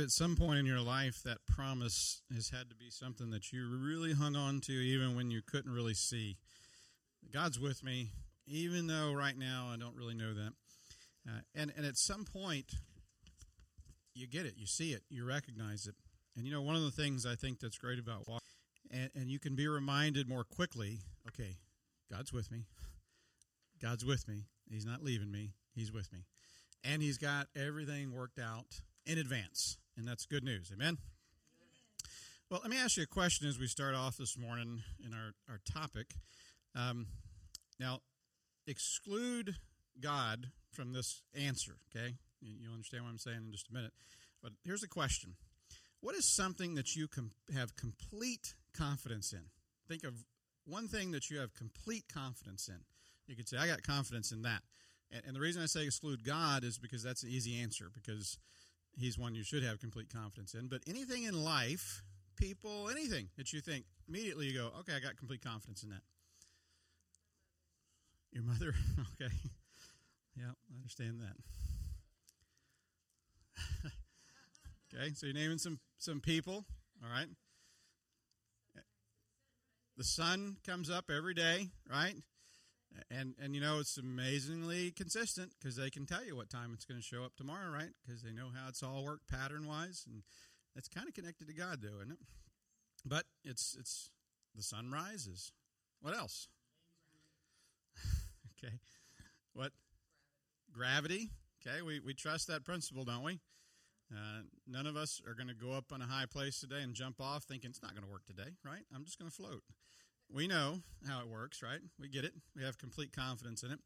at some point in your life that promise has had to be something that you really hung on to even when you couldn't really see. God's with me, even though right now I don't really know that. Uh, and, and at some point, you get it, you see it, you recognize it. And you know, one of the things I think that's great about walking, and, and you can be reminded more quickly okay, God's with me. God's with me. He's not leaving me, He's with me. And He's got everything worked out in advance. And that's good news. Amen? Well, let me ask you a question as we start off this morning in our, our topic. Um, now, exclude God from this answer, okay? You'll understand what I'm saying in just a minute. But here's a question What is something that you com- have complete confidence in? Think of one thing that you have complete confidence in. You could say, I got confidence in that. And, and the reason I say exclude God is because that's an easy answer, because He's one you should have complete confidence in. But anything in life, people, anything that you think, immediately you go, okay, I got complete confidence in that. Your mother? okay. Yeah, I understand that. okay, so you're naming some, some people, all right? The sun comes up every day, right? And and you know it's amazingly consistent because they can tell you what time it's going to show up tomorrow, right? Because they know how it's all worked pattern wise, and that's kind of connected to God, though, isn't it? But it's it's the sun rises. What else? okay, what? Gravity. Okay, we we trust that principle, don't we? Uh, none of us are going to go up on a high place today and jump off thinking it's not going to work today, right? I'm just going to float. We know how it works, right? We get it. We have complete confidence in it.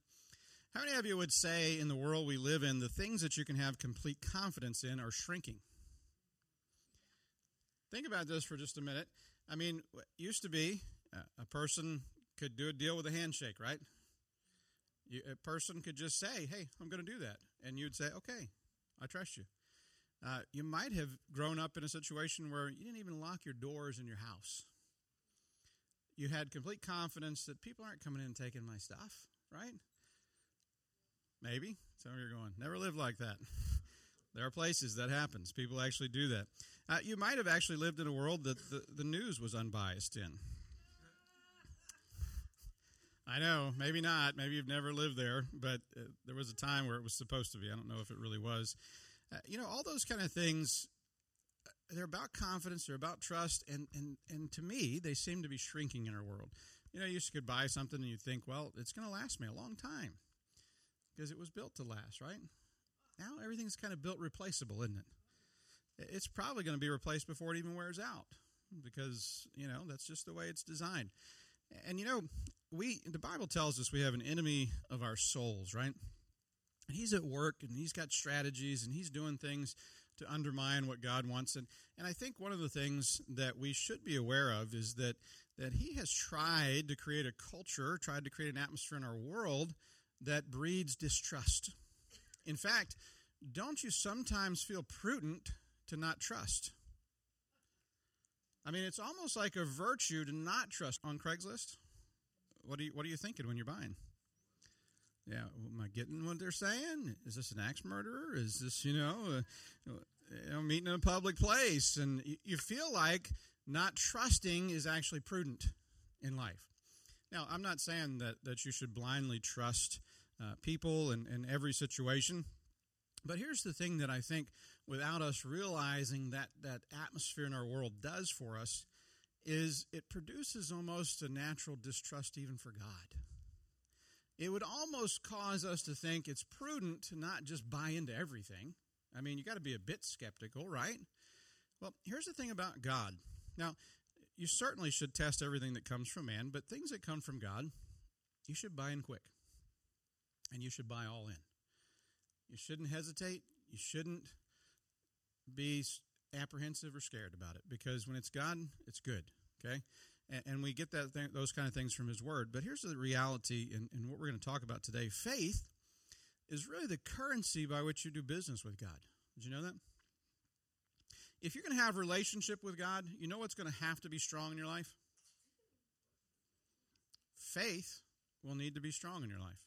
How many of you would say in the world we live in, the things that you can have complete confidence in are shrinking? Think about this for just a minute. I mean, used to be uh, a person could do a deal with a handshake, right? A person could just say, "Hey, I'm going to do that," and you'd say, "Okay, I trust you." Uh, you might have grown up in a situation where you didn't even lock your doors in your house. You had complete confidence that people aren't coming in and taking my stuff, right? Maybe. Some of you are going, never lived like that. there are places that happens. People actually do that. Uh, you might have actually lived in a world that the, the news was unbiased in. I know, maybe not. Maybe you've never lived there, but uh, there was a time where it was supposed to be. I don't know if it really was. Uh, you know, all those kind of things, they're about confidence, they're about trust, and, and, and to me, they seem to be shrinking in our world. You know, you used to could buy something and you think, well, it's going to last me a long time because it was built to last, right? Now everything's kind of built replaceable, isn't it? It's probably going to be replaced before it even wears out because, you know, that's just the way it's designed. And, you know, we, the Bible tells us we have an enemy of our souls, right? And he's at work and he's got strategies and he's doing things to undermine what God wants. And, and I think one of the things that we should be aware of is that, that he has tried to create a culture, tried to create an atmosphere in our world that breeds distrust. In fact, don't you sometimes feel prudent to not trust? I mean, it's almost like a virtue to not trust on Craigslist. What are you, what are you thinking when you're buying? Yeah, am I getting what they're saying? Is this an axe murderer? Is this, you know, uh, you know meeting in a public place? And you feel like not trusting is actually prudent in life. Now, I'm not saying that, that you should blindly trust uh, people in, in every situation. But here's the thing that I think, without us realizing that that atmosphere in our world does for us, is it produces almost a natural distrust even for God it would almost cause us to think it's prudent to not just buy into everything. I mean, you got to be a bit skeptical, right? Well, here's the thing about God. Now, you certainly should test everything that comes from man, but things that come from God, you should buy in quick. And you should buy all in. You shouldn't hesitate. You shouldn't be apprehensive or scared about it because when it's God, it's good. Okay? And, we get that th- those kind of things from His Word. But here's the reality, and, and what we're going to talk about today: faith is really the currency by which you do business with God. Did you know that? If you're going to have a relationship with God, you know what's going to have to be strong in your life? Faith will need to be strong in your life.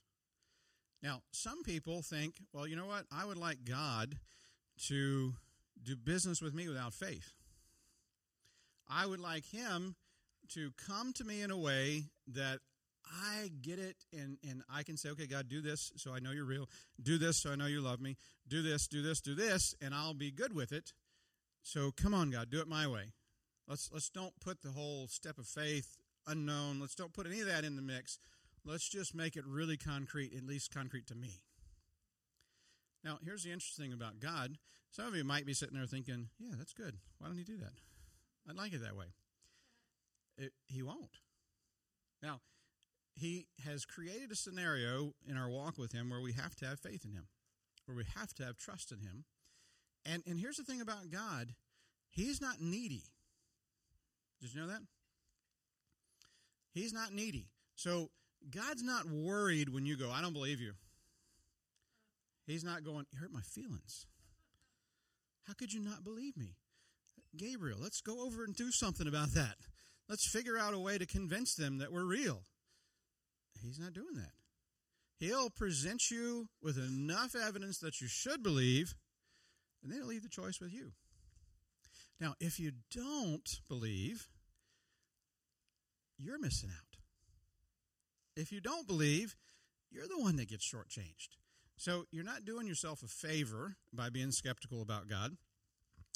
Now, some people think, well, you know what? I would like God to do business with me without faith. I would like him to come to me in a way that I get it and, and I can say, okay, God, do this so I know you're real. Do this so I know you love me. Do this, do this, do this, and I'll be good with it. So come on, God, do it my way. Let's let's don't put the whole step of faith unknown. Let's don't put any of that in the mix. Let's just make it really concrete, at least concrete to me. Now, here's the interesting thing about God. Some of you might be sitting there thinking, yeah, that's good. Why don't you do that? I'd like it that way. It, he won't. Now, he has created a scenario in our walk with him where we have to have faith in him, where we have to have trust in him. And, and here's the thing about God He's not needy. Did you know that? He's not needy. So God's not worried when you go, I don't believe you. He's not going, You hurt my feelings. How could you not believe me? Gabriel, let's go over and do something about that. Let's figure out a way to convince them that we're real. He's not doing that. He'll present you with enough evidence that you should believe, and then he'll leave the choice with you. Now, if you don't believe, you're missing out. If you don't believe, you're the one that gets shortchanged. So you're not doing yourself a favor by being skeptical about God.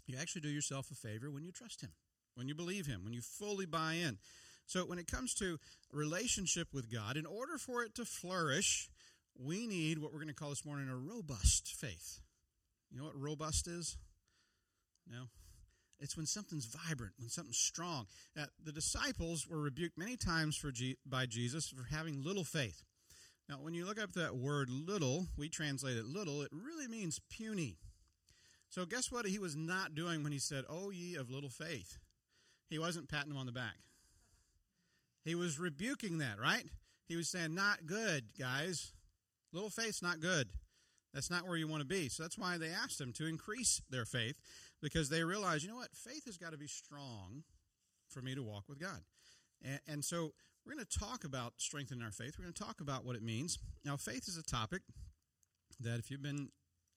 You actually do yourself a favor when you trust Him, when you believe Him, when you fully buy in. So when it comes to relationship with God, in order for it to flourish, we need what we're going to call this morning a robust faith. You know what robust is? No? It's when something's vibrant, when something's strong. Uh, the disciples were rebuked many times for G- by Jesus for having little faith. Now, when you look up that word little, we translate it little, it really means puny. So, guess what he was not doing when he said, Oh, ye of little faith? He wasn't patting them on the back. He was rebuking that, right? He was saying, Not good, guys. Little faith's not good. That's not where you want to be. So that's why they asked him to increase their faith because they realized, you know what? Faith has got to be strong for me to walk with God. And, and so we're going to talk about strengthening our faith. We're going to talk about what it means. Now, faith is a topic that if you've been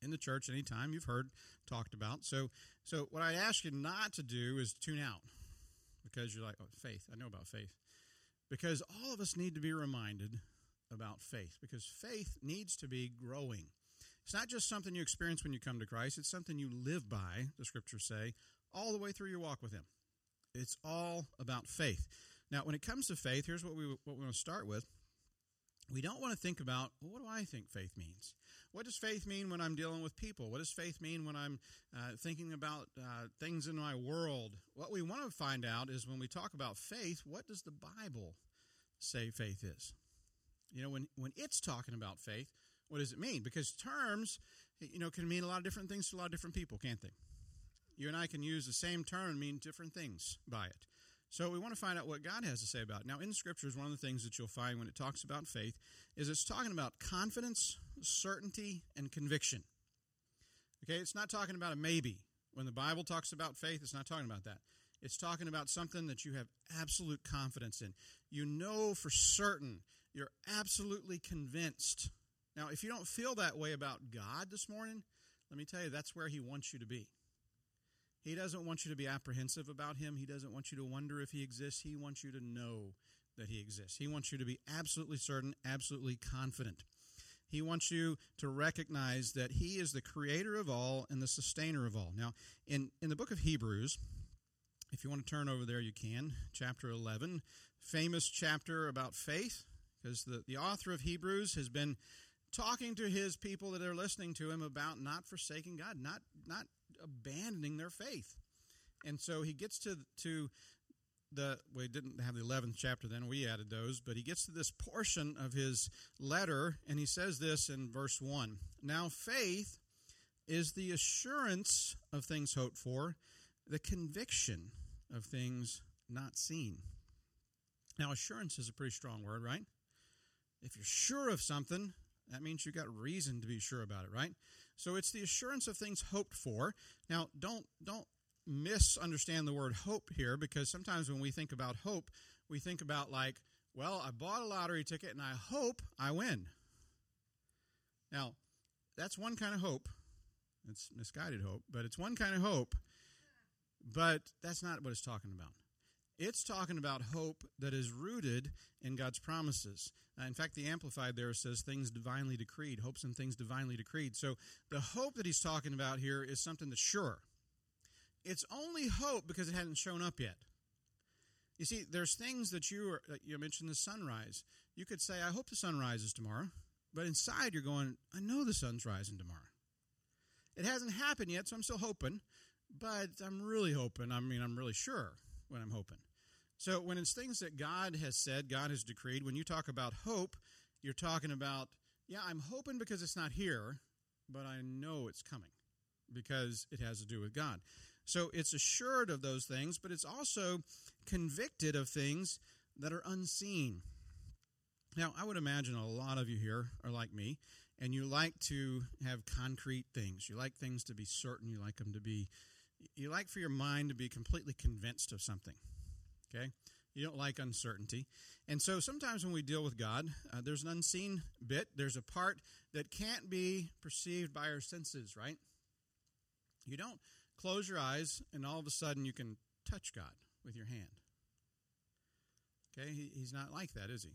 in the church anytime, you've heard talked about. So, so what I ask you not to do is tune out because you're like, oh, faith. I know about faith. Because all of us need to be reminded about faith because faith needs to be growing. It's not just something you experience when you come to Christ, it's something you live by, the scriptures say, all the way through your walk with Him. It's all about faith. Now, when it comes to faith, here's what we what we want to start with. We don't want to think about well, what do I think faith means. What does faith mean when I'm dealing with people? What does faith mean when I'm uh, thinking about uh, things in my world? What we want to find out is when we talk about faith, what does the Bible say faith is? You know, when when it's talking about faith, what does it mean? Because terms, you know, can mean a lot of different things to a lot of different people, can't they? You and I can use the same term and mean different things by it. So we want to find out what God has to say about it. Now, in scriptures, one of the things that you'll find when it talks about faith is it's talking about confidence, certainty, and conviction. Okay, it's not talking about a maybe. When the Bible talks about faith, it's not talking about that. It's talking about something that you have absolute confidence in. You know for certain, you're absolutely convinced. Now, if you don't feel that way about God this morning, let me tell you, that's where He wants you to be. He doesn't want you to be apprehensive about him. He doesn't want you to wonder if he exists. He wants you to know that he exists. He wants you to be absolutely certain, absolutely confident. He wants you to recognize that he is the creator of all and the sustainer of all. Now, in, in the book of Hebrews, if you want to turn over there, you can. Chapter 11, famous chapter about faith, because the, the author of Hebrews has been talking to his people that are listening to him about not forsaking God, not, not abandoning their faith. And so he gets to to the we didn't have the 11th chapter then. We added those. But he gets to this portion of his letter and he says this in verse 1 now faith is the assurance of things hoped for the conviction of things not seen. Now assurance is a pretty strong word right? If you're sure of something that means you've got reason to be sure about it right so it's the assurance of things hoped for. Now, don't don't misunderstand the word hope here because sometimes when we think about hope, we think about like, well, I bought a lottery ticket and I hope I win. Now, that's one kind of hope. It's misguided hope, but it's one kind of hope. But that's not what it's talking about. It's talking about hope that is rooted in God's promises. Uh, in fact, the Amplified there says things divinely decreed, hopes and things divinely decreed. So the hope that he's talking about here is something that's sure. It's only hope because it hasn't shown up yet. You see, there's things that you are, you mentioned the sunrise. You could say, I hope the sun rises tomorrow. But inside you're going, I know the sun's rising tomorrow. It hasn't happened yet, so I'm still hoping, but I'm really hoping. I mean, I'm really sure when I'm hoping. So when it's things that God has said, God has decreed, when you talk about hope, you're talking about, yeah, I'm hoping because it's not here, but I know it's coming because it has to do with God. So it's assured of those things, but it's also convicted of things that are unseen. Now, I would imagine a lot of you here are like me, and you like to have concrete things. You like things to be certain. You like them to be, you like for your mind to be completely convinced of something. Okay? You don't like uncertainty. And so sometimes when we deal with God, uh, there's an unseen bit. There's a part that can't be perceived by our senses, right? You don't close your eyes and all of a sudden you can touch God with your hand. Okay? He, he's not like that, is he?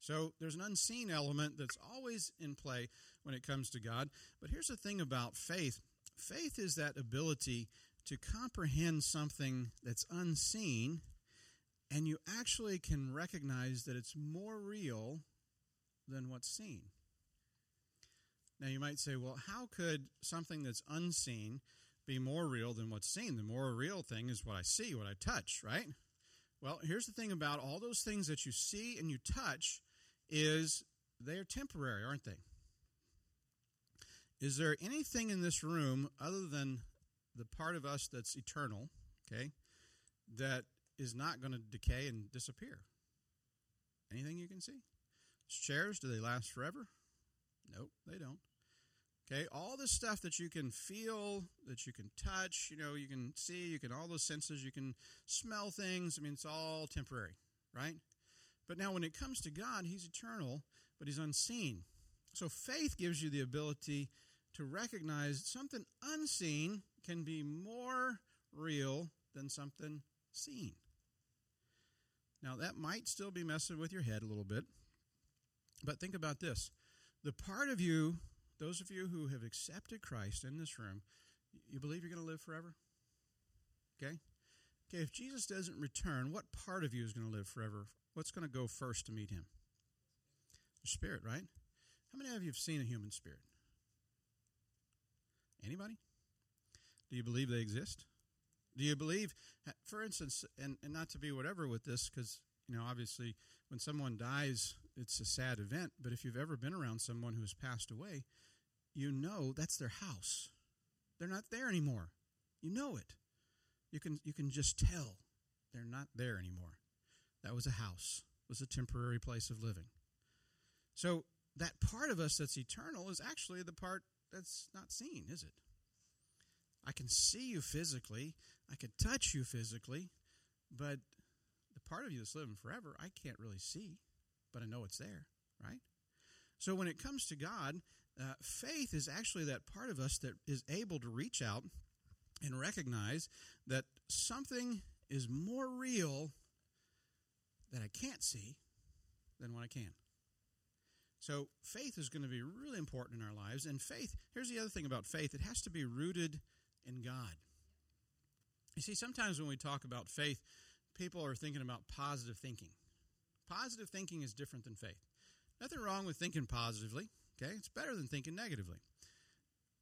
So there's an unseen element that's always in play when it comes to God. But here's the thing about faith faith is that ability to comprehend something that's unseen, and you actually can recognize that it's more real than what's seen. Now, you might say, well, how could something that's unseen be more real than what's seen? The more real thing is what I see, what I touch, right? Well, here's the thing about all those things that you see and you touch is they're temporary, aren't they? Is there anything in this room other than the part of us that's eternal, okay, that is not going to decay and disappear? Anything you can see? chairs, do they last forever? Nope, they don't. Okay, all the stuff that you can feel, that you can touch, you know, you can see, you can, all those senses, you can smell things. I mean, it's all temporary, right? But now, when it comes to God, He's eternal, but He's unseen. So faith gives you the ability to recognize something unseen can be more real than something seen. Now, that might still be messing with your head a little bit, but think about this. The part of you, those of you who have accepted Christ in this room, you believe you're going to live forever? Okay? Okay, if Jesus doesn't return, what part of you is going to live forever? What's going to go first to meet him? The spirit, right? How many of you have seen a human spirit? Anybody? Do you believe they exist? Do you believe, for instance, and, and not to be whatever with this, because, you know, obviously when someone dies, it's a sad event, but if you've ever been around someone who has passed away, you know that's their house. They're not there anymore. You know it. You can, you can just tell they're not there anymore. That was a house, was a temporary place of living. So that part of us that's eternal is actually the part that's not seen, is it? I can see you physically, I can touch you physically, but the part of you that's living forever, I can't really see, but I know it's there, right? So when it comes to God, uh, faith is actually that part of us that is able to reach out and recognize that something is more real that I can't see than what I can. So faith is going to be really important in our lives. And faith, here's the other thing about faith it has to be rooted in God. You see, sometimes when we talk about faith, people are thinking about positive thinking. Positive thinking is different than faith. Nothing wrong with thinking positively, okay? It's better than thinking negatively.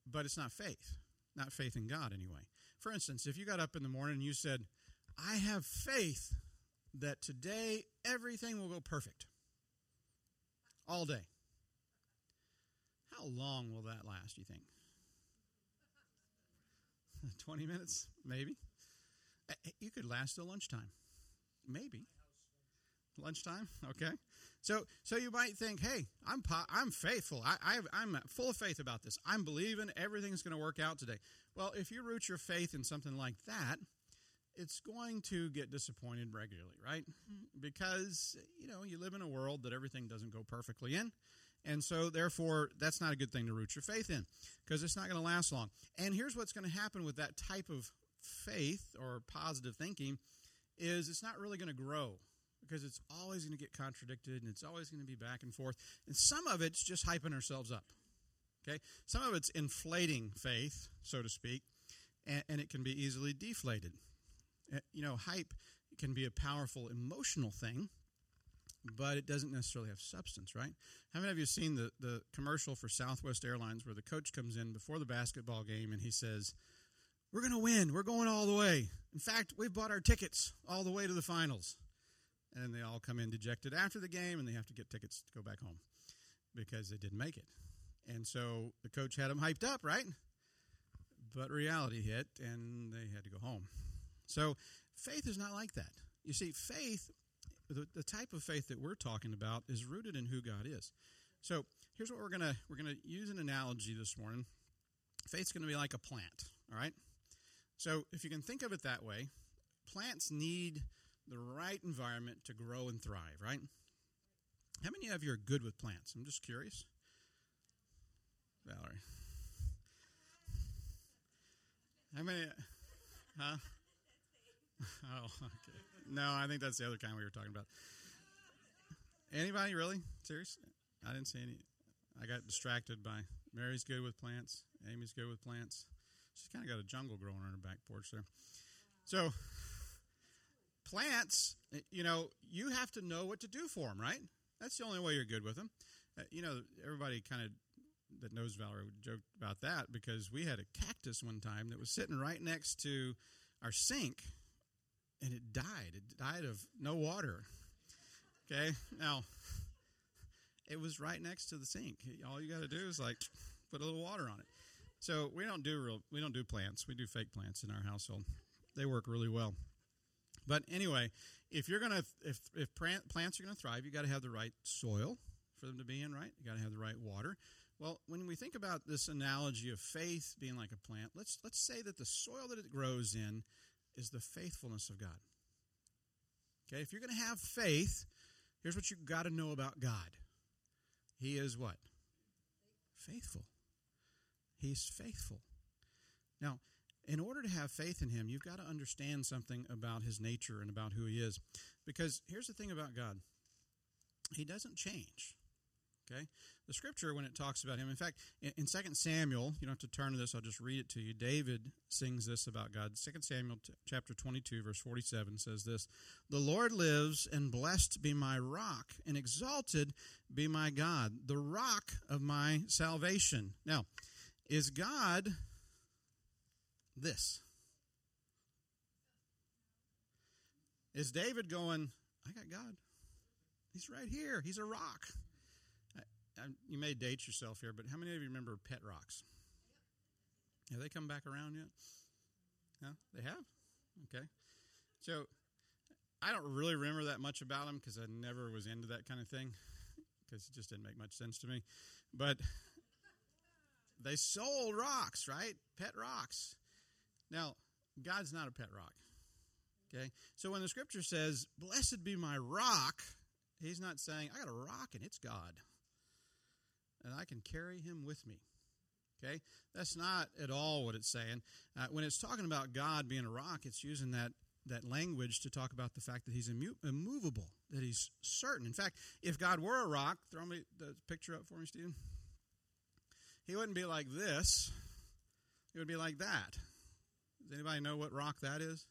But it's not faith, not faith in God anyway. For instance, if you got up in the morning and you said, I have faith that today everything will go perfect all day. How long will that last, you think? 20 minutes, maybe. Eh, eh, you could last till lunchtime. Maybe. Lunchtime, okay. So, so you might think, "Hey, I'm I'm faithful. I, I am full of faith about this. I'm believing everything's going to work out today." Well, if you root your faith in something like that, it's going to get disappointed regularly, right? Because, you know, you live in a world that everything doesn't go perfectly in. And so, therefore, that's not a good thing to root your faith in because it's not going to last long. And here's what's going to happen with that type of faith or positive thinking is it's not really going to grow because it's always going to get contradicted and it's always going to be back and forth. And some of it's just hyping ourselves up. Okay? Some of it's inflating faith, so to speak, and, and it can be easily deflated. Uh, you know, hype can be a powerful emotional thing, but it doesn't necessarily have substance, right? How many of you seen the, the commercial for Southwest Airlines where the coach comes in before the basketball game and he says, We're going to win. We're going all the way. In fact, we've bought our tickets all the way to the finals. And they all come in dejected after the game and they have to get tickets to go back home because they didn't make it. And so the coach had them hyped up, right? But reality hit and they had to go home. So faith is not like that. You see, faith, the, the type of faith that we're talking about, is rooted in who God is. So here's what we're gonna we're gonna use an analogy this morning. Faith's gonna be like a plant, all right? So if you can think of it that way, plants need the right environment to grow and thrive, right? How many of you are good with plants? I'm just curious. Valerie. How many? Huh? Oh, okay. No, I think that's the other kind we were talking about. Anybody really? Serious? I didn't see any. I got distracted by Mary's good with plants. Amy's good with plants. She's kind of got a jungle growing on her back porch there. So, plants, you know, you have to know what to do for them, right? That's the only way you're good with them. Uh, you know, everybody kind of that knows Valerie joked about that because we had a cactus one time that was sitting right next to our sink and it died. It died of no water. Okay? Now, it was right next to the sink. All you got to do is like put a little water on it. So we don't do real we don't do plants. We do fake plants in our household. They work really well. But anyway, if you're gonna if if plants are gonna thrive, you got to have the right soil for them to be in, right? You got to have the right water. Well, when we think about this analogy of faith being like a plant, let's let's say that the soil that it grows in is the faithfulness of God. Okay, if you're going to have faith, here's what you've got to know about God. He is what? Faithful. He's faithful. Now, in order to have faith in Him, you've got to understand something about His nature and about who He is. Because here's the thing about God He doesn't change. Okay? The scripture, when it talks about him, in fact, in, in 2 Samuel, you don't have to turn to this, I'll just read it to you. David sings this about God. 2 Samuel chapter 22, verse 47 says this The Lord lives, and blessed be my rock, and exalted be my God, the rock of my salvation. Now, is God this? Is David going, I got God? He's right here. He's a rock you may date yourself here, but how many of you remember Pet Rocks? Have they come back around yet? No, they have. Okay, so I don't really remember that much about them because I never was into that kind of thing because it just didn't make much sense to me. But they sold rocks, right? Pet rocks. Now, God's not a pet rock. Okay, so when the Scripture says, "Blessed be my rock," He's not saying, "I got a rock and it's God." And I can carry him with me. Okay? That's not at all what it's saying. Uh, when it's talking about God being a rock, it's using that, that language to talk about the fact that he's immu- immovable, that he's certain. In fact, if God were a rock, throw me the picture up for me, Stephen. He wouldn't be like this, he would be like that. Does anybody know what rock that is?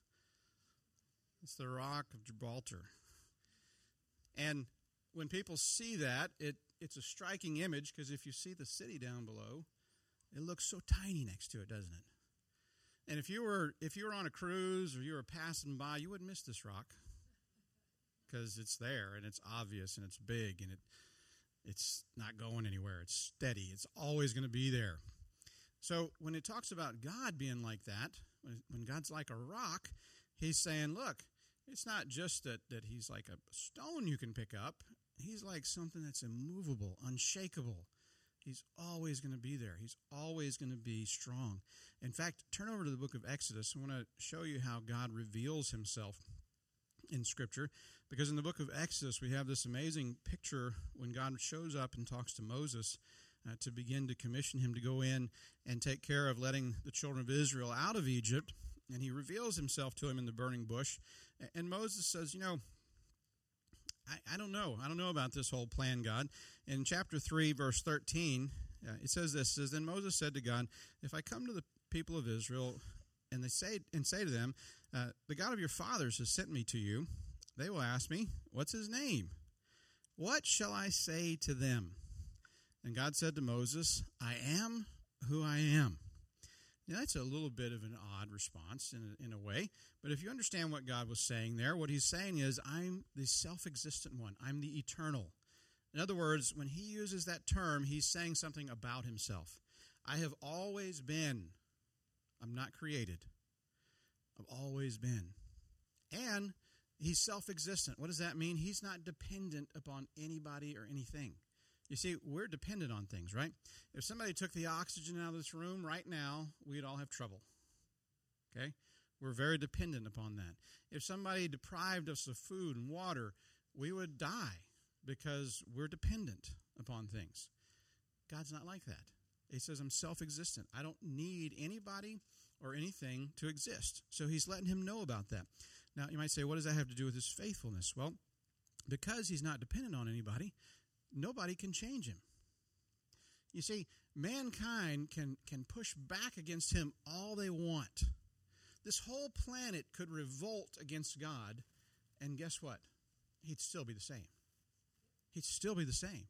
It's the rock of Gibraltar. And when people see that, it it's a striking image because if you see the city down below, it looks so tiny next to it, doesn't it? And if you were if you were on a cruise or you were passing by, you wouldn't miss this rock because it's there and it's obvious and it's big and it it's not going anywhere. It's steady. It's always going to be there. So when it talks about God being like that, when, when God's like a rock, He's saying, look, it's not just that that He's like a stone you can pick up He's like something that's immovable, unshakable. He's always going to be there. He's always going to be strong. In fact, turn over to the book of Exodus. I want to show you how God reveals himself in Scripture because in the book of Exodus we have this amazing picture when God shows up and talks to Moses uh, to begin to commission him to go in and take care of letting the children of Israel out of Egypt. And he reveals himself to him in the burning bush. And Moses says, You know, I, I don't know. I don't know about this whole plan, God. In chapter 3, verse 13, uh, it says this says, Then Moses said to God, If I come to the people of Israel and they say and say to them, uh, The God of your fathers has sent me to you, they will ask me, What's his name? What shall I say to them? And God said to Moses, I am who I am. Now, that's a little bit of an odd response in a, in a way, but if you understand what God was saying there, what he's saying is, I'm the self existent one, I'm the eternal. In other words, when he uses that term, he's saying something about himself. I have always been. I'm not created. I've always been. And he's self existent. What does that mean? He's not dependent upon anybody or anything. You see, we're dependent on things, right? If somebody took the oxygen out of this room right now, we'd all have trouble. Okay? We're very dependent upon that. If somebody deprived us of food and water, we would die because we're dependent upon things. God's not like that. He says, I'm self existent. I don't need anybody or anything to exist. So he's letting him know about that. Now, you might say, what does that have to do with his faithfulness? Well, because he's not dependent on anybody, nobody can change him. You see, mankind can, can push back against him all they want. This whole planet could revolt against God, and guess what? He'd still be the same. He'd still be the same.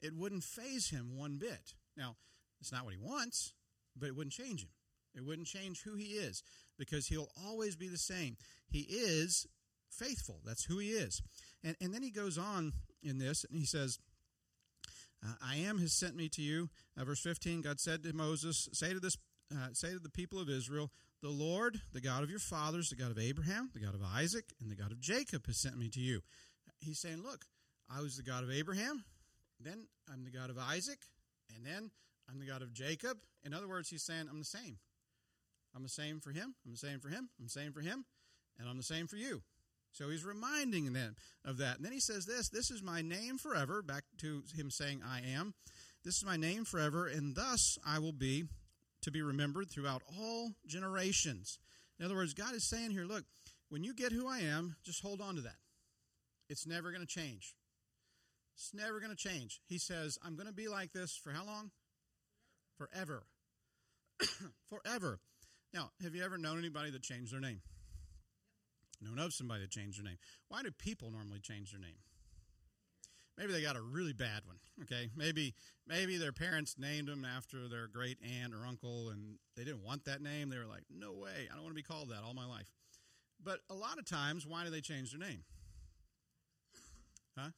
It wouldn't faze him one bit. Now, it's not what he wants, but it wouldn't change him. It wouldn't change who he is because he'll always be the same. He is faithful. That's who he is. And, and then he goes on in this and he says, uh, I am has sent me to you. Uh, verse 15, God said to Moses, Say to this, uh, say to the people of Israel, the Lord, the God of your fathers, the God of Abraham, the God of Isaac, and the God of Jacob has sent me to you. He's saying, Look, I was the God of Abraham, then I'm the God of Isaac, and then I'm the God of Jacob. In other words, he's saying, I'm the same. I'm the same for him, I'm the same for him, I'm the same for him, and I'm the same for you. So he's reminding them of that. And then he says this This is my name forever, back to him saying, I am. This is my name forever, and thus I will be to be remembered throughout all generations. In other words, God is saying here, look, when you get who I am, just hold on to that. It's never going to change. It's never going to change. He says, I'm going to be like this for how long? Forever. Forever. Now, have you ever known anybody that changed their name? Known of somebody that changed their name. Why do people normally change their name? Maybe they got a really bad one. Okay, maybe maybe their parents named them after their great aunt or uncle, and they didn't want that name. They were like, "No way, I don't want to be called that all my life." But a lot of times, why do they change their name? Huh?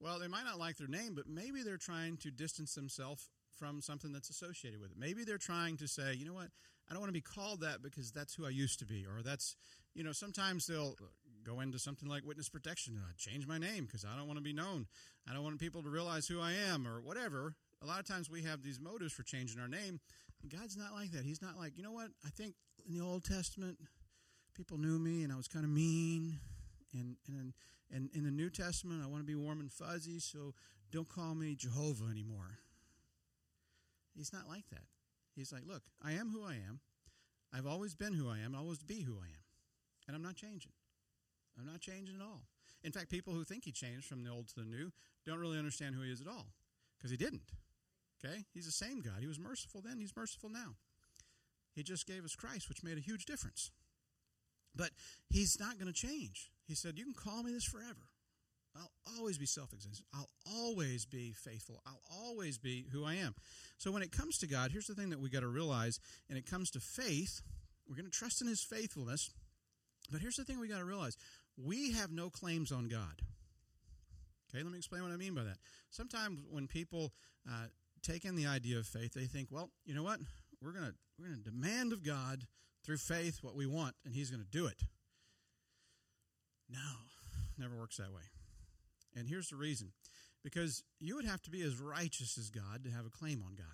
Well, they might not like their name, but maybe they're trying to distance themselves from something that's associated with it. Maybe they're trying to say, you know what, I don't want to be called that because that's who I used to be, or that's, you know, sometimes they'll go into something like witness protection and I change my name because I don't want to be known. I don't want people to realize who I am or whatever. A lot of times we have these motives for changing our name. God's not like that. He's not like, you know what, I think in the Old Testament, people knew me and I was kind of mean. And, and, and in the New Testament, I want to be warm and fuzzy, so don't call me Jehovah anymore. He's not like that. He's like, look, I am who I am. I've always been who I am. I'll always be who I am. And I'm not changing. I'm not changing at all. In fact, people who think he changed from the old to the new don't really understand who he is at all because he didn't. Okay? He's the same God. He was merciful then, he's merciful now. He just gave us Christ, which made a huge difference. But he's not going to change. He said, You can call me this forever. I'll always be self existent. I'll always be faithful. I'll always be who I am. So when it comes to God, here's the thing that we got to realize. And it comes to faith, we're going to trust in His faithfulness. But here's the thing we got to realize we have no claims on God. Okay, let me explain what I mean by that. Sometimes when people uh, take in the idea of faith, they think, well, you know what? We're going to we're going to demand of God through faith what we want, and He's going to do it. No, never works that way. And here's the reason because you would have to be as righteous as God to have a claim on God.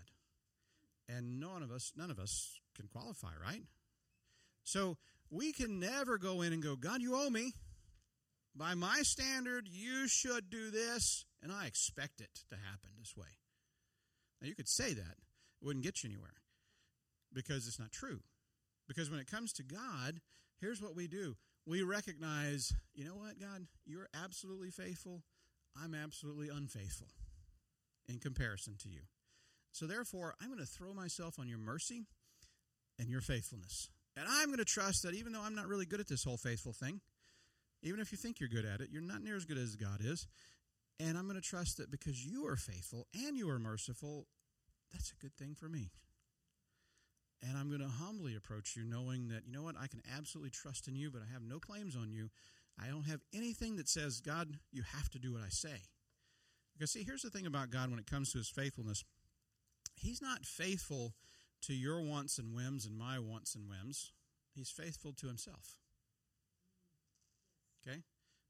And none of us, none of us can qualify, right? So we can never go in and go, God, you owe me. by my standard, you should do this, and I expect it to happen this way. Now, you could say that, it wouldn't get you anywhere because it's not true. Because when it comes to God, here's what we do we recognize, you know what, God, you're absolutely faithful. I'm absolutely unfaithful in comparison to you. So therefore, I'm going to throw myself on your mercy and your faithfulness. And I'm going to trust that even though I'm not really good at this whole faithful thing, even if you think you're good at it, you're not near as good as God is. And I'm going to trust that because you are faithful and you are merciful, that's a good thing for me. And I'm going to humbly approach you, knowing that, you know what, I can absolutely trust in you, but I have no claims on you. I don't have anything that says, God, you have to do what I say. Because, see, here's the thing about God when it comes to his faithfulness He's not faithful to your wants and whims and my wants and whims, He's faithful to Himself. Okay?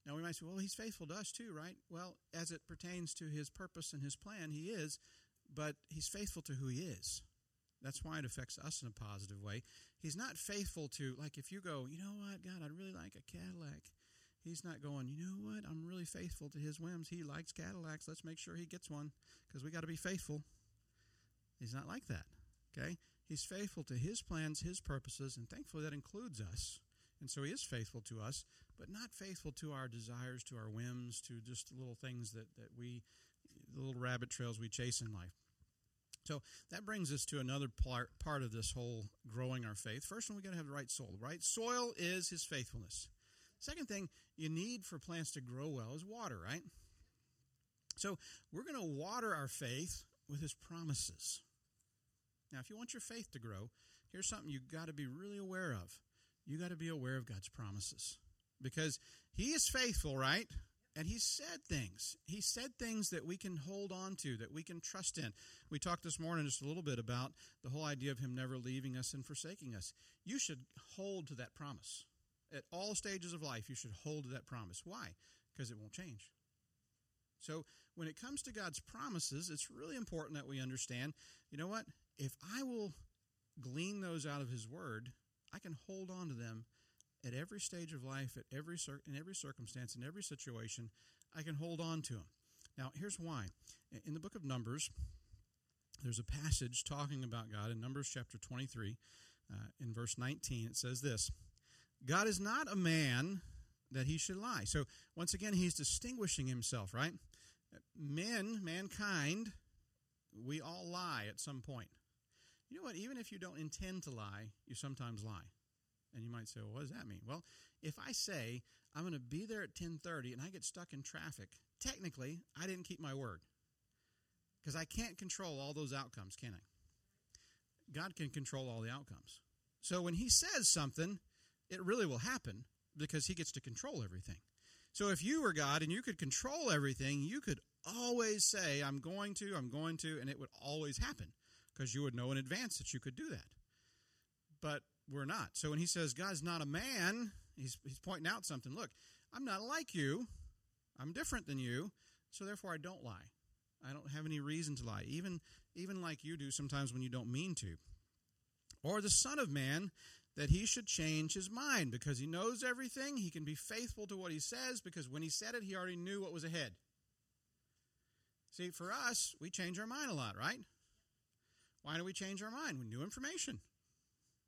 Now we might say, well, He's faithful to us too, right? Well, as it pertains to His purpose and His plan, He is, but He's faithful to who He is. That's why it affects us in a positive way. He's not faithful to, like, if you go, you know what, God, I'd really like a Cadillac. He's not going, you know what, I'm really faithful to his whims. He likes Cadillacs. Let's make sure he gets one because we got to be faithful. He's not like that. Okay? He's faithful to his plans, his purposes, and thankfully that includes us. And so he is faithful to us, but not faithful to our desires, to our whims, to just little things that, that we, the little rabbit trails we chase in life. So that brings us to another part, part of this whole growing our faith. First one, we got to have the right soil. The right soil is his faithfulness. Second thing you need for plants to grow well is water, right? So we're going to water our faith with his promises. Now, if you want your faith to grow, here's something you've got to be really aware of. You got to be aware of God's promises because He is faithful, right? And He said things. He said things that we can hold on to, that we can trust in. We talked this morning just a little bit about the whole idea of Him never leaving us and forsaking us. You should hold to that promise. At all stages of life, you should hold to that promise. Why? Because it won't change. So, when it comes to God's promises, it's really important that we understand you know what? If I will glean those out of His Word, I can hold on to them at every stage of life, at every in every circumstance, in every situation. I can hold on to them. Now, here's why. In the book of Numbers, there's a passage talking about God in Numbers chapter 23, uh, in verse 19. It says this God is not a man that he should lie. So, once again, he's distinguishing himself, right? Men, mankind, we all lie at some point. You know what? Even if you don't intend to lie, you sometimes lie. And you might say, well, what does that mean? Well, if I say I'm going to be there at 10:30 and I get stuck in traffic, technically, I didn't keep my word. Because I can't control all those outcomes, can I? God can control all the outcomes. So when he says something, it really will happen because he gets to control everything. So if you were God and you could control everything, you could always say, I'm going to, I'm going to, and it would always happen because you would know in advance that you could do that. But we're not. So when he says God's not a man, he's, he's pointing out something. Look, I'm not like you. I'm different than you. So therefore, I don't lie. I don't have any reason to lie, even, even like you do sometimes when you don't mean to. Or the Son of Man, that he should change his mind because he knows everything. He can be faithful to what he says because when he said it, he already knew what was ahead. See, for us, we change our mind a lot, right? Why do we change our mind? With new information.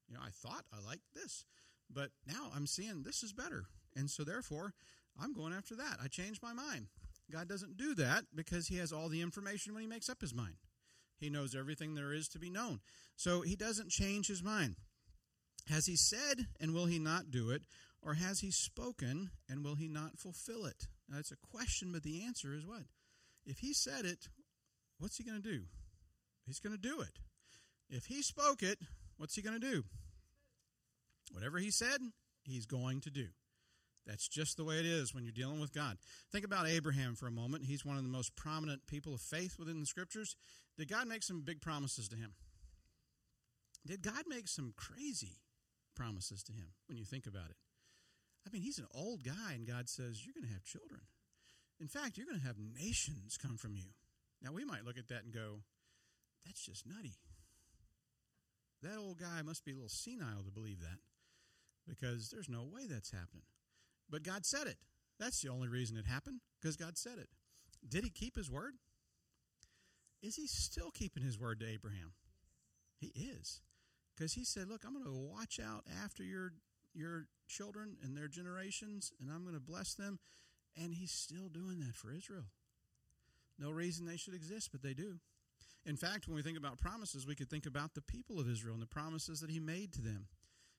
You know, I thought I liked this, but now I'm seeing this is better. And so therefore, I'm going after that. I changed my mind. God doesn't do that because he has all the information when he makes up his mind. He knows everything there is to be known. So he doesn't change his mind. Has he said, and will he not do it? Or has he spoken, and will he not fulfill it? Now, it's a question, but the answer is what? If he said it, what's he going to do? He's going to do it. If he spoke it, what's he going to do? Whatever he said, he's going to do. That's just the way it is when you're dealing with God. Think about Abraham for a moment. He's one of the most prominent people of faith within the scriptures. Did God make some big promises to him? Did God make some crazy promises to him when you think about it? I mean, he's an old guy, and God says, You're going to have children. In fact, you're going to have nations come from you. Now, we might look at that and go, That's just nutty. That old guy must be a little senile to believe that because there's no way that's happening. But God said it. That's the only reason it happened, because God said it. Did he keep his word? Is he still keeping his word to Abraham? He is. Because he said, Look, I'm going to watch out after your your children and their generations, and I'm going to bless them. And he's still doing that for Israel. No reason they should exist, but they do. In fact, when we think about promises, we could think about the people of Israel and the promises that he made to them.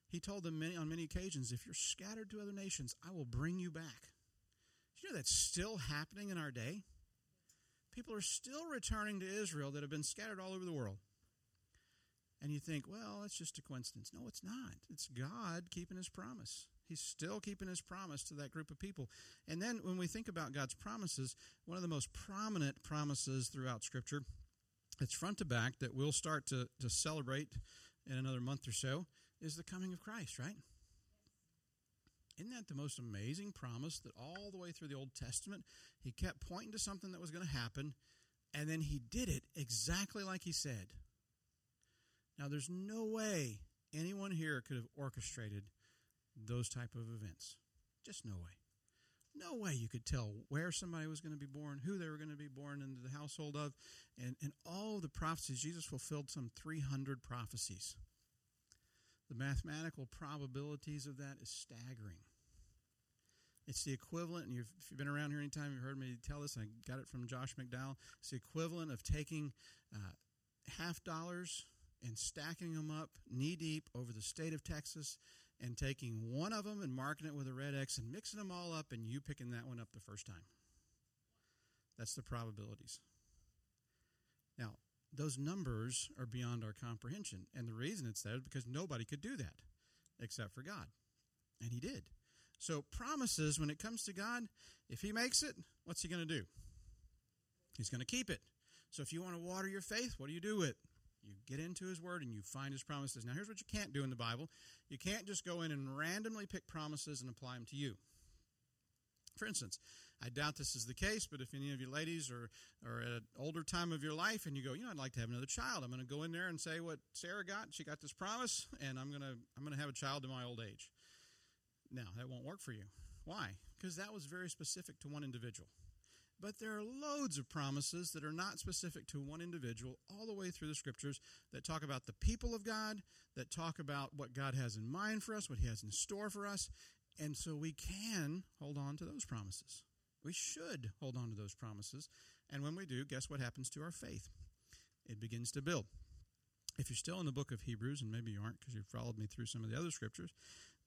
He told them many, on many occasions, if you're scattered to other nations, I will bring you back. you know that's still happening in our day? People are still returning to Israel that have been scattered all over the world. And you think, well, that's just a coincidence. No, it's not. It's God keeping his promise. He's still keeping his promise to that group of people. And then when we think about God's promises, one of the most prominent promises throughout Scripture, it's front to back that we'll start to, to celebrate in another month or so, is the coming of Christ, right? Isn't that the most amazing promise that all the way through the Old Testament, he kept pointing to something that was going to happen, and then he did it exactly like he said. Now, there's no way anyone here could have orchestrated those type of events. Just no way. No way you could tell where somebody was going to be born, who they were going to be born into the household of, and, and all the prophecies. Jesus fulfilled some 300 prophecies. The mathematical probabilities of that is staggering. It's the equivalent, and you've, if you've been around here anytime, you've heard me tell this, I got it from Josh McDowell. It's the equivalent of taking uh, half dollars and stacking them up knee deep over the state of Texas and taking one of them and marking it with a red X and mixing them all up and you picking that one up the first time. That's the probabilities. Now, those numbers are beyond our comprehension. And the reason it's there is because nobody could do that except for God. And He did. So, promises, when it comes to God, if He makes it, what's He going to do? He's going to keep it. So, if you want to water your faith, what do you do with it? You get into His Word and you find His promises. Now, here's what you can't do in the Bible you can't just go in and randomly pick promises and apply them to you. For instance, I doubt this is the case, but if any of you ladies are, are at an older time of your life and you go, you know, I'd like to have another child, I'm going to go in there and say what Sarah got. She got this promise, and I'm going to I'm going to have a child in my old age. Now that won't work for you. Why? Because that was very specific to one individual. But there are loads of promises that are not specific to one individual all the way through the scriptures that talk about the people of God, that talk about what God has in mind for us, what He has in store for us. And so we can hold on to those promises. We should hold on to those promises. And when we do, guess what happens to our faith? It begins to build. If you're still in the book of Hebrews, and maybe you aren't because you've followed me through some of the other scriptures,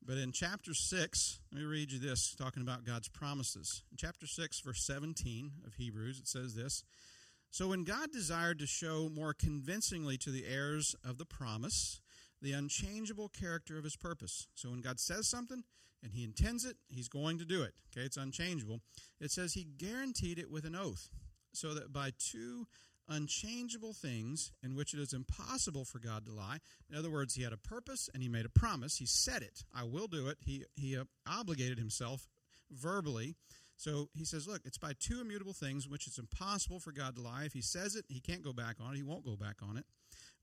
but in chapter 6, let me read you this, talking about God's promises. In chapter 6, verse 17 of Hebrews, it says this So when God desired to show more convincingly to the heirs of the promise the unchangeable character of his purpose. So when God says something, and he intends it, he's going to do it. Okay, it's unchangeable. It says he guaranteed it with an oath, so that by two unchangeable things in which it is impossible for God to lie. In other words, he had a purpose and he made a promise. He said it. I will do it. He he uh, obligated himself verbally. So he says, look, it's by two immutable things which it's impossible for God to lie. If he says it, he can't go back on it. He won't go back on it.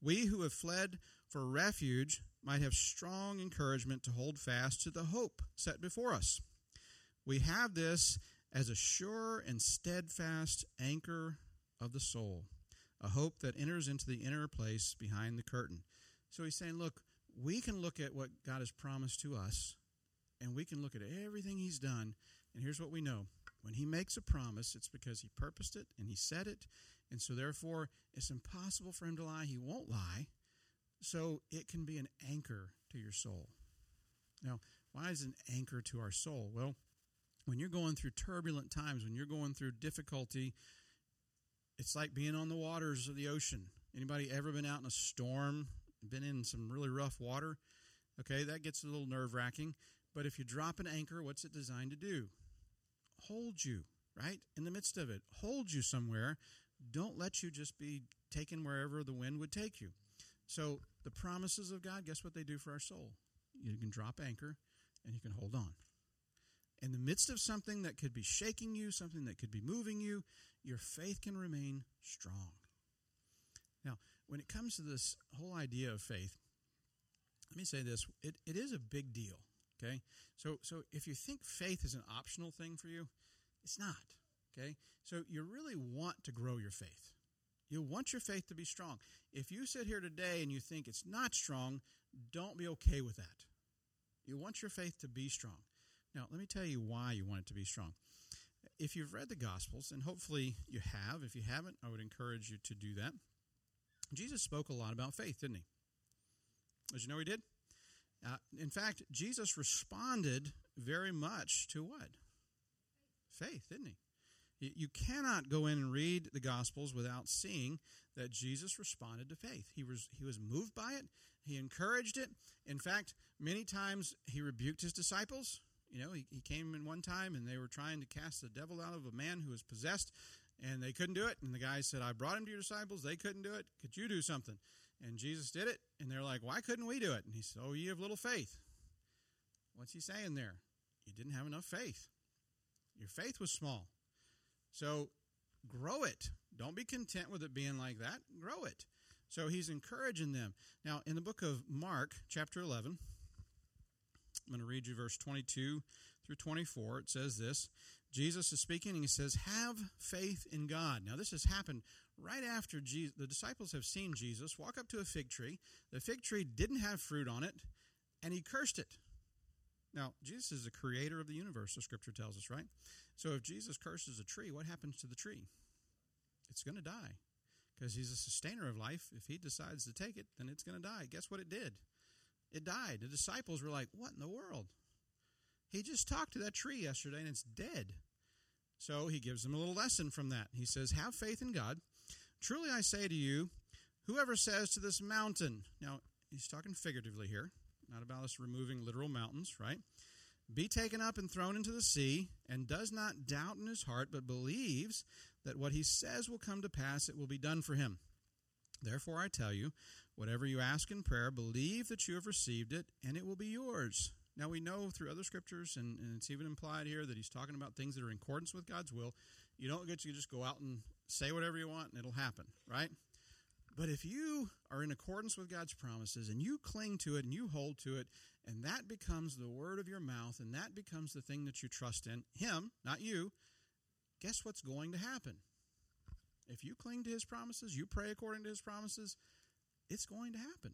We who have fled for refuge might have strong encouragement to hold fast to the hope set before us. We have this as a sure and steadfast anchor of the soul, a hope that enters into the inner place behind the curtain. So he's saying, look, we can look at what God has promised to us, and we can look at everything he's done, and here's what we know. When he makes a promise, it's because he purposed it and he said it, and so therefore it's impossible for him to lie. He won't lie. So it can be an anchor to your soul. Now, why is an anchor to our soul? Well, when you're going through turbulent times, when you're going through difficulty, it's like being on the waters of the ocean. Anybody ever been out in a storm, been in some really rough water? Okay, that gets a little nerve wracking. But if you drop an anchor, what's it designed to do? Hold you, right? In the midst of it, hold you somewhere. Don't let you just be taken wherever the wind would take you. So the promises of God, guess what they do for our soul? You can drop anchor and you can hold on. In the midst of something that could be shaking you, something that could be moving you, your faith can remain strong. Now, when it comes to this whole idea of faith, let me say this it, it is a big deal Okay? So so if you think faith is an optional thing for you, it's not. Okay? So you really want to grow your faith. You want your faith to be strong. If you sit here today and you think it's not strong, don't be okay with that. You want your faith to be strong. Now, let me tell you why you want it to be strong. If you've read the Gospels, and hopefully you have, if you haven't, I would encourage you to do that. Jesus spoke a lot about faith, didn't he? Did you know he did? Uh, in fact, Jesus responded very much to what? Faith, didn't he? You cannot go in and read the Gospels without seeing that Jesus responded to faith. He was, he was moved by it, he encouraged it. In fact, many times he rebuked his disciples. You know, he, he came in one time and they were trying to cast the devil out of a man who was possessed, and they couldn't do it. And the guy said, I brought him to your disciples. They couldn't do it. Could you do something? And Jesus did it. And they're like, Why couldn't we do it? And he said, Oh, ye have little faith. What's he saying there? You didn't have enough faith. Your faith was small. So grow it. Don't be content with it being like that. Grow it. So he's encouraging them. Now, in the book of Mark, chapter 11, I'm going to read you verse 22 through 24. It says this Jesus is speaking and he says, Have faith in God. Now, this has happened right after Jesus, the disciples have seen Jesus walk up to a fig tree. The fig tree didn't have fruit on it, and he cursed it. Now, Jesus is the creator of the universe, the scripture tells us, right? So if Jesus curses a tree, what happens to the tree? It's going to die because he's a sustainer of life. If he decides to take it, then it's going to die. Guess what it did? It died. The disciples were like, What in the world? He just talked to that tree yesterday and it's dead. So he gives them a little lesson from that. He says, Have faith in God. Truly I say to you, whoever says to this mountain, now he's talking figuratively here, not about us removing literal mountains, right? Be taken up and thrown into the sea, and does not doubt in his heart, but believes that what he says will come to pass, it will be done for him. Therefore I tell you, whatever you ask in prayer, believe that you have received it, and it will be yours. Now we know through other scriptures, and, and it's even implied here that he's talking about things that are in accordance with God's will. You don't get to just go out and say whatever you want and it'll happen, right? But if you are in accordance with God's promises and you cling to it and you hold to it, and that becomes the word of your mouth and that becomes the thing that you trust in, Him, not you, guess what's going to happen? If you cling to His promises, you pray according to His promises, it's going to happen.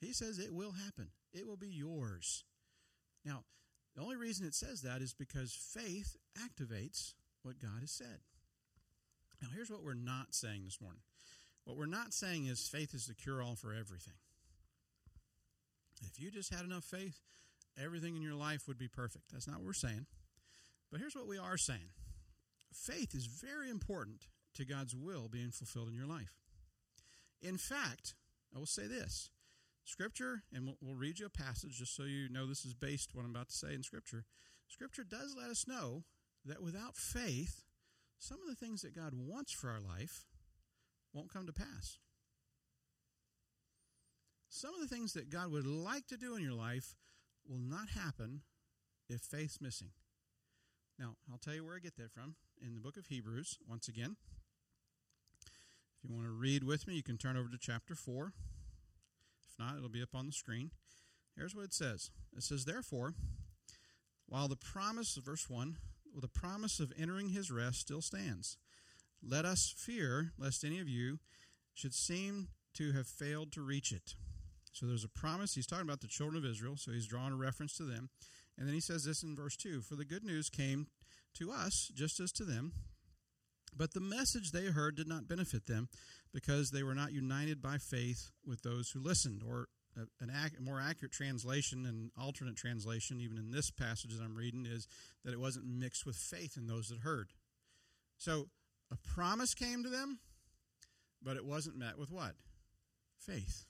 He says it will happen, it will be yours. Now, the only reason it says that is because faith activates what God has said. Now, here's what we're not saying this morning. What we're not saying is faith is the cure all for everything. If you just had enough faith, everything in your life would be perfect. That's not what we're saying. But here's what we are saying faith is very important to God's will being fulfilled in your life. In fact, I will say this Scripture, and we'll, we'll, read you a passage just so you know this is based what I'm about to say in Scripture. Scripture does let us know that without faith, some of the things that God wants for our life won't come to pass. Some of the things that God would like to do in your life will not happen if faith's missing. Now, I'll tell you where I get that from in the book of Hebrews, once again. If you want to read with me, you can turn over to chapter 4. If not, it'll be up on the screen. Here's what it says It says, Therefore, while the promise, verse 1, well, the promise of entering his rest still stands. Let us fear lest any of you should seem to have failed to reach it. So there's a promise. He's talking about the children of Israel, so he's drawing a reference to them. And then he says this in verse 2 For the good news came to us just as to them, but the message they heard did not benefit them because they were not united by faith with those who listened. Or an ac- more accurate translation and alternate translation, even in this passage that I'm reading, is that it wasn't mixed with faith in those that heard. So a promise came to them, but it wasn't met with what? Faith.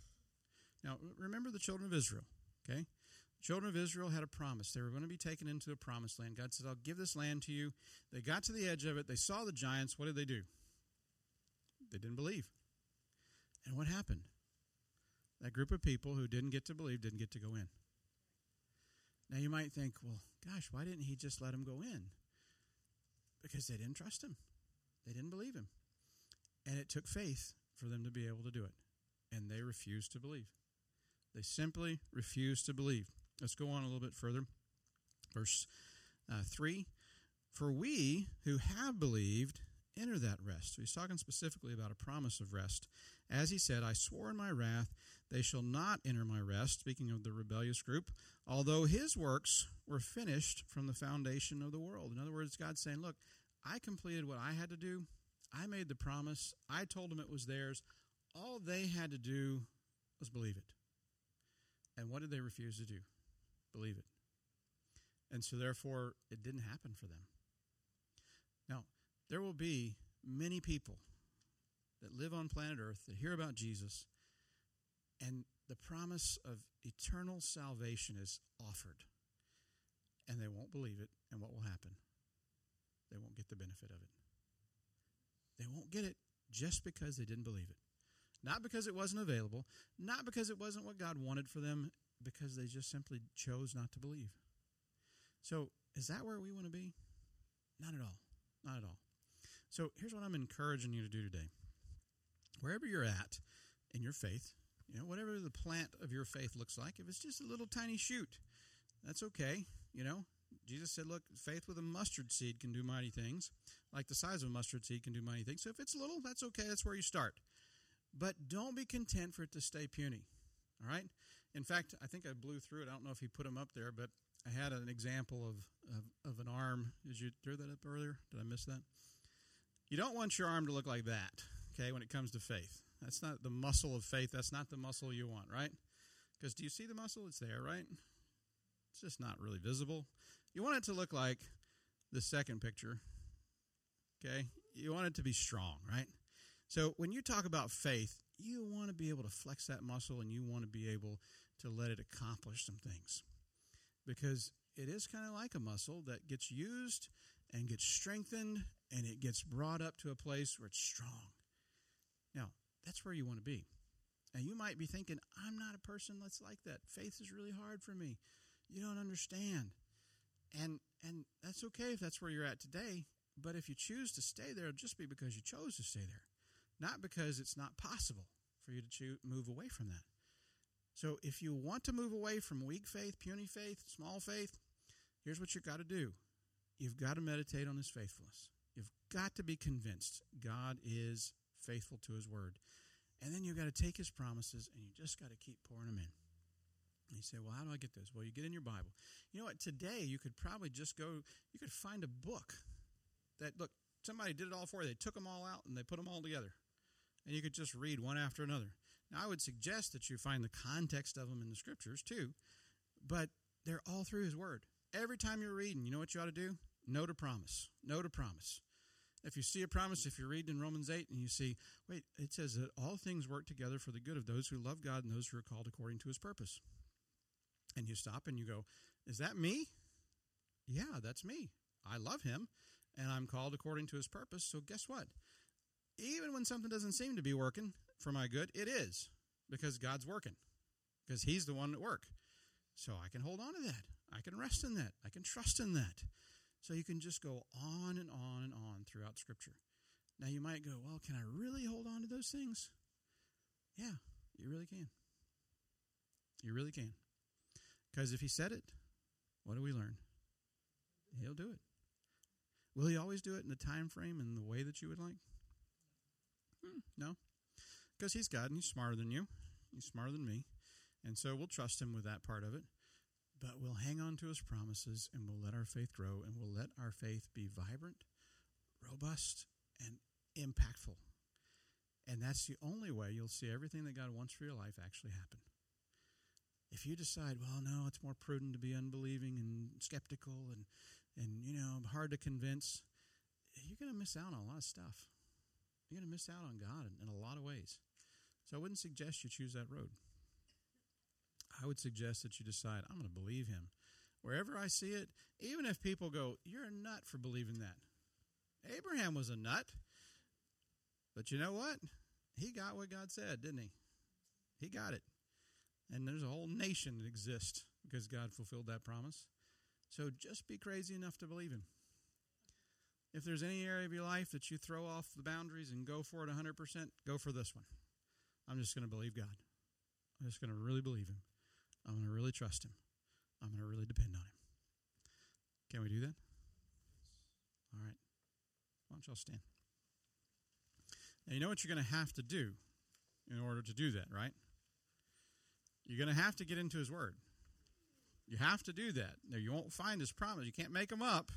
Now, remember the children of Israel, okay? The children of Israel had a promise. They were going to be taken into a promised land. God said, I'll give this land to you. They got to the edge of it. They saw the giants. What did they do? They didn't believe. And what happened? That group of people who didn't get to believe didn't get to go in. Now you might think, well, gosh, why didn't he just let them go in? Because they didn't trust him. They didn't believe him. And it took faith for them to be able to do it. And they refused to believe. They simply refused to believe. Let's go on a little bit further. Verse uh, 3 For we who have believed enter that rest. So he's talking specifically about a promise of rest. As he said, I swore in my wrath, they shall not enter my rest, speaking of the rebellious group, although his works were finished from the foundation of the world. In other words, God's saying, Look, I completed what I had to do. I made the promise. I told them it was theirs. All they had to do was believe it. And what did they refuse to do? Believe it. And so, therefore, it didn't happen for them. Now, there will be many people that live on planet Earth that hear about Jesus, and the promise of eternal salvation is offered, and they won't believe it. And what will happen? They won't get the benefit of it. They won't get it just because they didn't believe it. Not because it wasn't available, not because it wasn't what God wanted for them, because they just simply chose not to believe. So, is that where we want to be? Not at all. Not at all. So, here's what I'm encouraging you to do today. Wherever you're at in your faith, you know, whatever the plant of your faith looks like, if it's just a little tiny shoot, that's okay. You know, Jesus said, look, faith with a mustard seed can do mighty things, like the size of a mustard seed can do mighty things. So if it's little, that's okay. That's where you start. But don't be content for it to stay puny. All right? In fact, I think I blew through it. I don't know if he put them up there, but I had an example of, of, of an arm. Did you throw that up earlier? Did I miss that? You don't want your arm to look like that, okay, when it comes to faith. That's not the muscle of faith. That's not the muscle you want, right? Because do you see the muscle? It's there, right? It's just not really visible. You want it to look like the second picture. Okay? You want it to be strong, right? So when you talk about faith, you want to be able to flex that muscle and you want to be able to let it accomplish some things. Because it is kind of like a muscle that gets used and gets strengthened and it gets brought up to a place where it's strong. Now, that's where you want to be. And you might be thinking, I'm not a person that's like that. Faith is really hard for me. You don't understand. And and that's okay if that's where you're at today, but if you choose to stay there, it'll just be because you chose to stay there, not because it's not possible for you to choose, move away from that. So if you want to move away from weak faith, puny faith, small faith, here's what you've got to do. You've got to meditate on his faithfulness. You've got to be convinced God is faithful to his word. And then you've got to take his promises and you just got to keep pouring them in. And you say, well, how do I get this? Well, you get in your Bible. You know what? Today, you could probably just go, you could find a book that, look, somebody did it all for you. They took them all out and they put them all together. And you could just read one after another. Now, I would suggest that you find the context of them in the scriptures too, but they're all through His Word. Every time you're reading, you know what you ought to do? Note a promise. Note a promise. If you see a promise, if you're reading in Romans 8 and you see, wait, it says that all things work together for the good of those who love God and those who are called according to His purpose and you stop and you go, Is that me? Yeah, that's me. I love him and I'm called according to his purpose. So guess what? Even when something doesn't seem to be working for my good, it is because God's working, because he's the one at work. So I can hold on to that. I can rest in that. I can trust in that. So you can just go on and on and on throughout Scripture. Now you might go, well, can I really hold on to those things? Yeah, you really can. You really can. Because if he said it, what do we learn? He'll do it. Will he always do it in the time frame and the way that you would like? Hmm, no. Because he's God and he's smarter than you. He's smarter than me. And so we'll trust him with that part of it. But we'll hang on to his promises and we'll let our faith grow and we'll let our faith be vibrant, robust, and impactful. And that's the only way you'll see everything that God wants for your life actually happen. If you decide, well, no, it's more prudent to be unbelieving and skeptical and, and you know, hard to convince, you're going to miss out on a lot of stuff. You're going to miss out on God in, in a lot of ways. So I wouldn't suggest you choose that road. I would suggest that you decide, I'm going to believe him. Wherever I see it, even if people go, You're a nut for believing that. Abraham was a nut. But you know what? He got what God said, didn't he? He got it. And there's a whole nation that exists because God fulfilled that promise. So just be crazy enough to believe Him. If there's any area of your life that you throw off the boundaries and go for it 100%, go for this one. I'm just going to believe God. I'm just going to really believe Him. I'm going to really trust Him. I'm going to really depend on Him. Can we do that? All right. Why don't y'all stand? Now, you know what you're going to have to do in order to do that, right? You're going to have to get into His Word. You have to do that. Now, you won't find His promise. You can't make them up.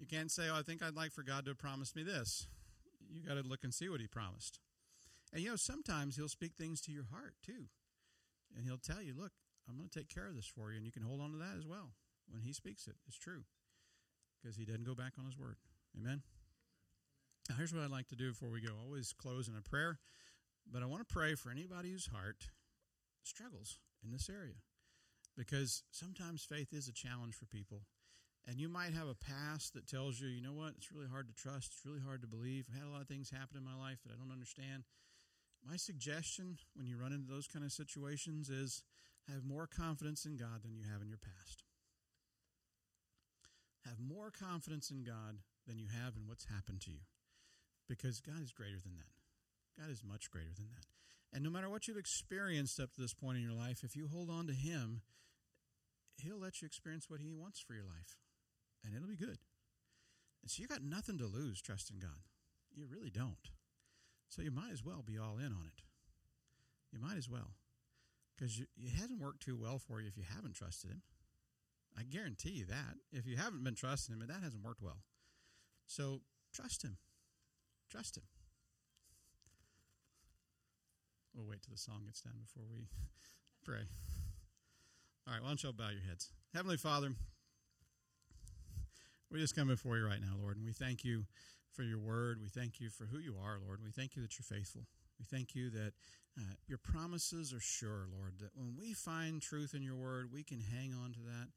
You can't say, oh, I think I'd like for God to promise me this. You got to look and see what He promised. And you know, sometimes He'll speak things to your heart too. And He'll tell you, look, I'm going to take care of this for you. And you can hold on to that as well. When He speaks it, it's true. Because He doesn't go back on His word. Amen. Now, here's what I'd like to do before we go. always close in a prayer, but I want to pray for anybody whose heart struggles in this area. Because sometimes faith is a challenge for people. And you might have a past that tells you, you know what, it's really hard to trust, it's really hard to believe. I've had a lot of things happen in my life that I don't understand. My suggestion when you run into those kind of situations is have more confidence in God than you have in your past. Have more confidence in God than you have in what's happened to you. Because God is greater than that. God is much greater than that. And no matter what you've experienced up to this point in your life, if you hold on to Him, He'll let you experience what He wants for your life. And it'll be good. And so you got nothing to lose trusting God. You really don't. So you might as well be all in on it. You might as well. Because it hasn't worked too well for you if you haven't trusted Him. I guarantee you that. If you haven't been trusting Him, that hasn't worked well. So trust Him. Trust Him. We'll wait till the song gets done before we pray. All right, why don't you all bow your heads? Heavenly Father, we just come before you right now, Lord, and we thank you for your word. We thank you for who you are, Lord. We thank you that you're faithful. We thank you that uh, your promises are sure, Lord, that when we find truth in your word, we can hang on to that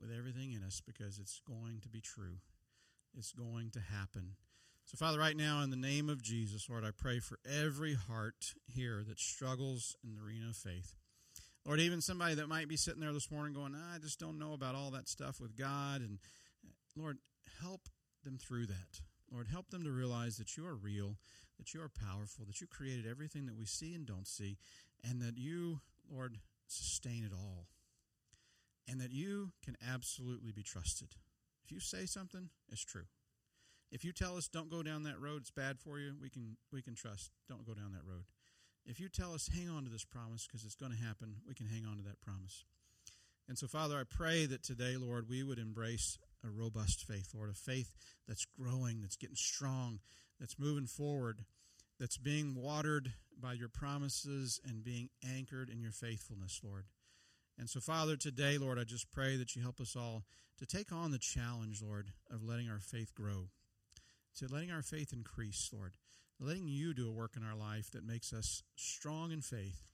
with everything in us because it's going to be true. It's going to happen. So, Father, right now, in the name of Jesus, Lord, I pray for every heart here that struggles in the arena of faith. Lord, even somebody that might be sitting there this morning going, I just don't know about all that stuff with God. And Lord, help them through that. Lord, help them to realize that you are real, that you are powerful, that you created everything that we see and don't see, and that you, Lord, sustain it all. And that you can absolutely be trusted. If you say something, it's true. If you tell us don't go down that road, it's bad for you, we can we can trust. Don't go down that road. If you tell us hang on to this promise because it's going to happen, we can hang on to that promise. And so Father, I pray that today, Lord, we would embrace a robust faith, Lord, a faith that's growing, that's getting strong, that's moving forward, that's being watered by your promises and being anchored in your faithfulness, Lord. And so, Father, today, Lord, I just pray that you help us all to take on the challenge, Lord, of letting our faith grow, to letting our faith increase, Lord, letting you do a work in our life that makes us strong in faith,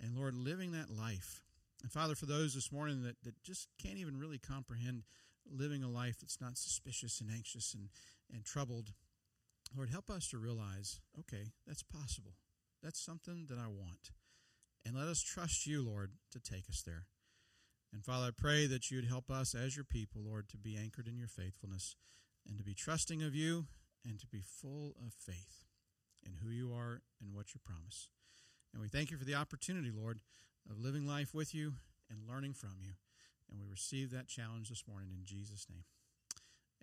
and Lord, living that life. And Father, for those this morning that, that just can't even really comprehend living a life that's not suspicious and anxious and, and troubled. Lord, help us to realize, okay, that's possible. That's something that I want. And let us trust you, Lord, to take us there. And Father, I pray that you'd help us as your people, Lord, to be anchored in your faithfulness and to be trusting of you and to be full of faith in who you are and what you promise. And we thank you for the opportunity, Lord, of living life with you and learning from you. And we receive that challenge this morning in Jesus' name.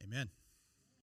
Amen.